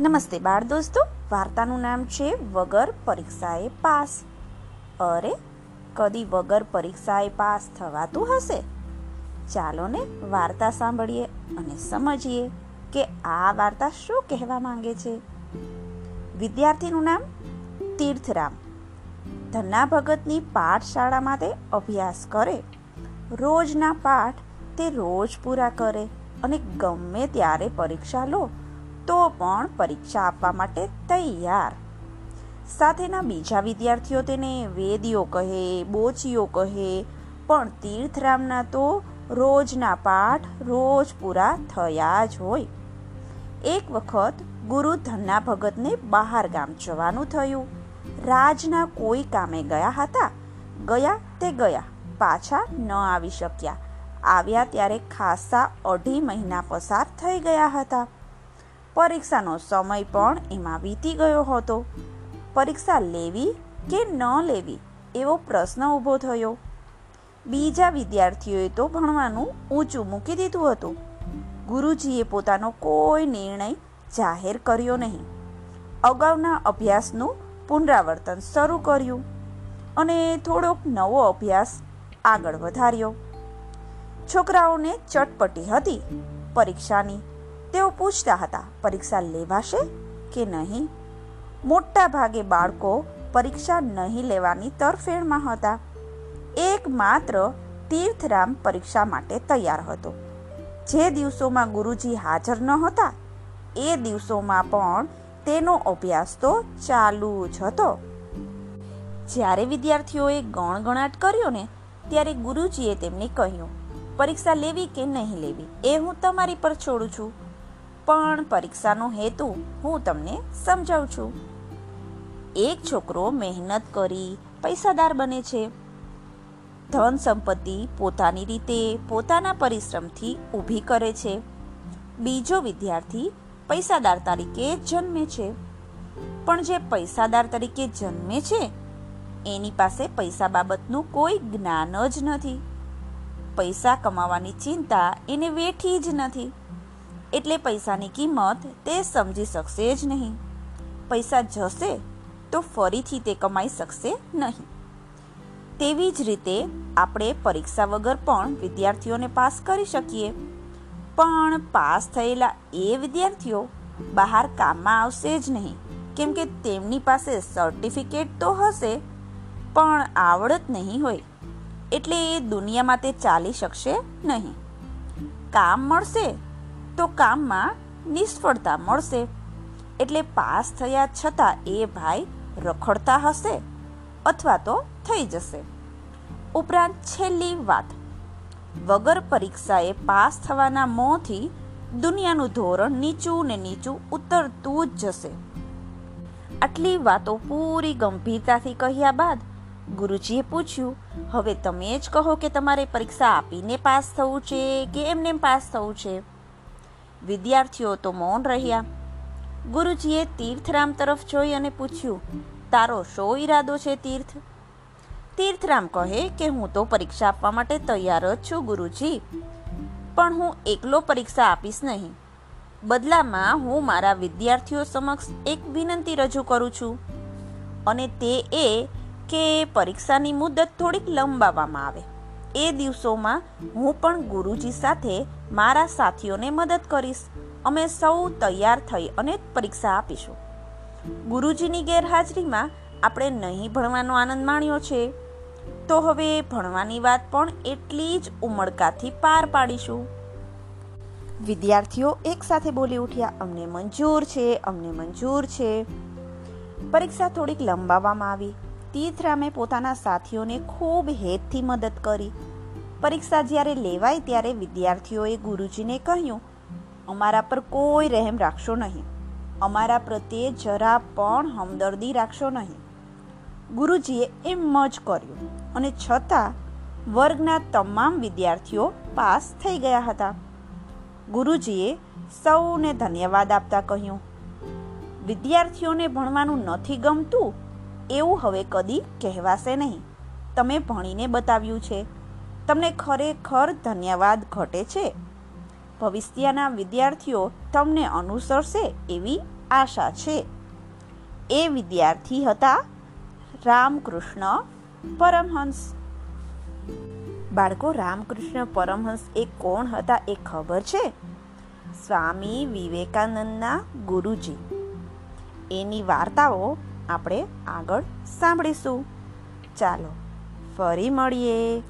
નમસ્તે બાળ દોસ્તો, વાર્તાનું નામ છે વગર પરીક્ષાએ પાસ. અરે, કદી વગર પરીક્ષાએ પાસ થવાતું હશે? ચાલો ને વાર્તા સાંભળીએ અને સમજીએ કે આ વાર્તા શું કહેવા માંગે છે. વિદ્યાર્થીનું નામ તીર્થરામ. ધન્ના ભગતની પાઠશાળામાં તે અભ્યાસ કરે. રોજના પાઠ તે રોજ પૂરા કરે અને ગમે ત્યારે પરીક્ષા લો. તો પણ પરીક્ષા આપવા માટે તૈયાર. સાથેના બીજા વિદ્યાર્થીઓ તેને વેદીઓ કહે, બોચીઓ કહે, પણ તીર્થરામના તો રોજના પાઠ રોજ પૂરા થયા જ હોય. એક વખત ગુરુ ધન્ના ભગતને બહાર ગામ જવાનું થયું. રાજના કોઈ કામે ગયા હતા. ગયા તે ગયા. પાછા ન આવી શક્યા. આવ્યા ત્યારે ખાસા અઢી મહિના પસાર થઈ ગયા હતા. પરીક્ષાનો સમય પણ એમાં વીતી ગયો હતો. પરીક્ષા લેવી કે ન લેવી એવો પ્રશ્ન ઊભો થયો. બીજા વિદ્યાર્થીઓએ તો ભણવાનું ઊંચું મૂકી દીધું હતું. ગુરુજીએ પોતાનો કોઈ નિર્ણય જાહેર કર્યો નહીં. અગાઉના અભ્યાસનું પુનરાવર્તન શરૂ કર્યું અને થોડોક નવો અભ્યાસ આગળ વધાર્યો. છોકરાઓને ચટપટી હતી પરીક્ષાની. તેઓ પૂછતા હતા, પરીક્ષા લેવાશે કે નહીં? મોટા ભાગે બાળકો પરીક્ષા નહીં લેવાની તરફેણમાં હતા. એકમાત્ર તીર્થરામ પરીક્ષા માટે તૈયાર હતો. જે દિવસોમાં ગુરુજી હાજર ન હતા એ દિવસોમાં પણ તેનો અભ્યાસ તો ચાલુ જ હતો. જ્યારે વિદ્યાર્થીઓએ ગણગણાટ કર્યો ને, ત્યારે ગુરુજીએ તેમને કહ્યું, પરીક્ષા લેવી કે નહીં લેવી, એ હું તમારી પર છોડું છું. પણ પરીક્ષાનો હેતુ હું તમને સમજાવું છું. એક છોકરો મહેનત કરી પૈસાદાર બને છે. ધન સંપત્તિ પોતાની રીતે પોતાના પરિશ્રમથી ઊભી કરે છે. બીજો વિદ્યાર્થી પૈસાદાર તરીકે જન્મે છે. પણ જે પૈસાદાર તરીકે જન્મે છે, એની પાસે પૈસા બાબતનું કોઈ જ્ઞાન જ નથી. પૈસા કમાવાની ચિંતા એને વેઠી જ નથી. એટલે પૈસાની કિંમત તે સમજી શકશે જ નહીં. પૈસા જશે તો ફરીથી તે કમાઈ શકશે નહીં. તેવી જ રીતે આપણે પરીક્ષા વગર પણ વિદ્યાર્થીઓને પાસ કરી શકીએ. પણ પાસ થયેલા એ વિદ્યાર્થીઓ બહાર કામમાં આવશે જ નહીં. કેમ કે તેમની પાસે સર્ટિફિકેટ તો હશે, પણ આવડત નહીં હોય. એટલે એ દુનિયામાં તે ચાલી શકશે નહીં. કામ મળશે તો કામમાં નિષ્ફળતા મળશે. એટલે પાસ થયા છતાં એ ભાઈ રખડતા હશે અથવા તો થઈ જશે. ઉપરાંત છેલ્લી વાત. વગર પરીક્ષાએ પાસ થવાના મોંથી દુનિયાનું ધોરણ નીચું ને નીચું ઉતરતું જ જશે. આટલી વાતો પૂરી ગંભીરતાથી કહ્યા બાદ ગુરુજીએ પૂછ્યું, હવે તમે જ કહો કે તમારે પરીક્ષા આપીને પાસ થવું છે કે એમને પાસ થવું છે? વિદ્યાર્થીઓ તો મૌન રહ્યા. ગુરુજીએ તીર્થરામ તરફ જોઈ અને પૂછ્યું, તારો શો ઈરાદો છે તીર્થ? તીર્થરામ કહે કે, હું તો પરીક્ષા આપવા માટે તૈયાર જ છું, ગુરુજી. પણ હું એકલો પરીક્ષા આપીશ નહીં. બદલામાં હું મારા વિદ્યાર્થીઓ સમક્ષ એક વિનંતી રજૂ કરું છું. અને તે એ કે પરીક્ષાની મુદત થોડીક લંબાવવામાં આવે. એ દિવસોમાં હું પણ ગુરુજી સાથે મારા સાથીઓને મદદ કરીશ. અમે સૌ તૈયાર થઈ અને પરીક્ષા આપીશું. ગુરુજીની ગેરહાજરીમાં આપણે નહીં ભણવાનો આનંદ માણ્યો છે. તો હવે ભણવાની વાત પણ એટલી જ ઉમળકાથી પાર પાડીશું. વિદ્યાર્થીઓ એકસાથે બોલી ઉઠ્યા, અમને મંજૂર છે, અમને મંજૂર છે. પરીક્ષા થોડીક લંબાવવામાં આવી. તીર્થરામે પોતાના સાથીઓને ખૂબ હેતથી મદદ કરી. પરીક્ષા જ્યારે લેવાય ત્યારે વિદ્યાર્થીઓએ ગુરુજીને કહ્યું, અમારા પર કોઈ રહેમ રાખશો નહીં. અમારા પ્રત્યે જરા પણ હમદર્દી રાખશો નહીં. ગુરુજીએ એમ જ કર્યું અને છતાં વર્ગના તમામ વિદ્યાર્થીઓ પાસ થઈ ગયા હતા. ગુરુજીએ સૌને ધન્યવાદ આપતા કહ્યું, વિદ્યાર્થીઓને ભણવાનું નથી ગમતું એવું હવે કદી કહેવાશે નહીં. તમે ભણીને બતાવ્યું છે. તમને ખરેખર ધન્યવાદ ઘટે છે. ભવિષ્યના વિદ્યાર્થીઓ તમને અનુસરશે એવી આશા છે. એ વિદ્યાર્થી હતા રામકૃષ્ણ પરમહંસ. બાળકો, રામકૃષ્ણ પરમહંસ એ કોણ હતા એ ખબર છે? સ્વામી વિવેકાનંદના ગુરુજી. એની વાર્તાઓ આપણે આગળ સાંભળીશું. ચાલો ફરી મળીએ.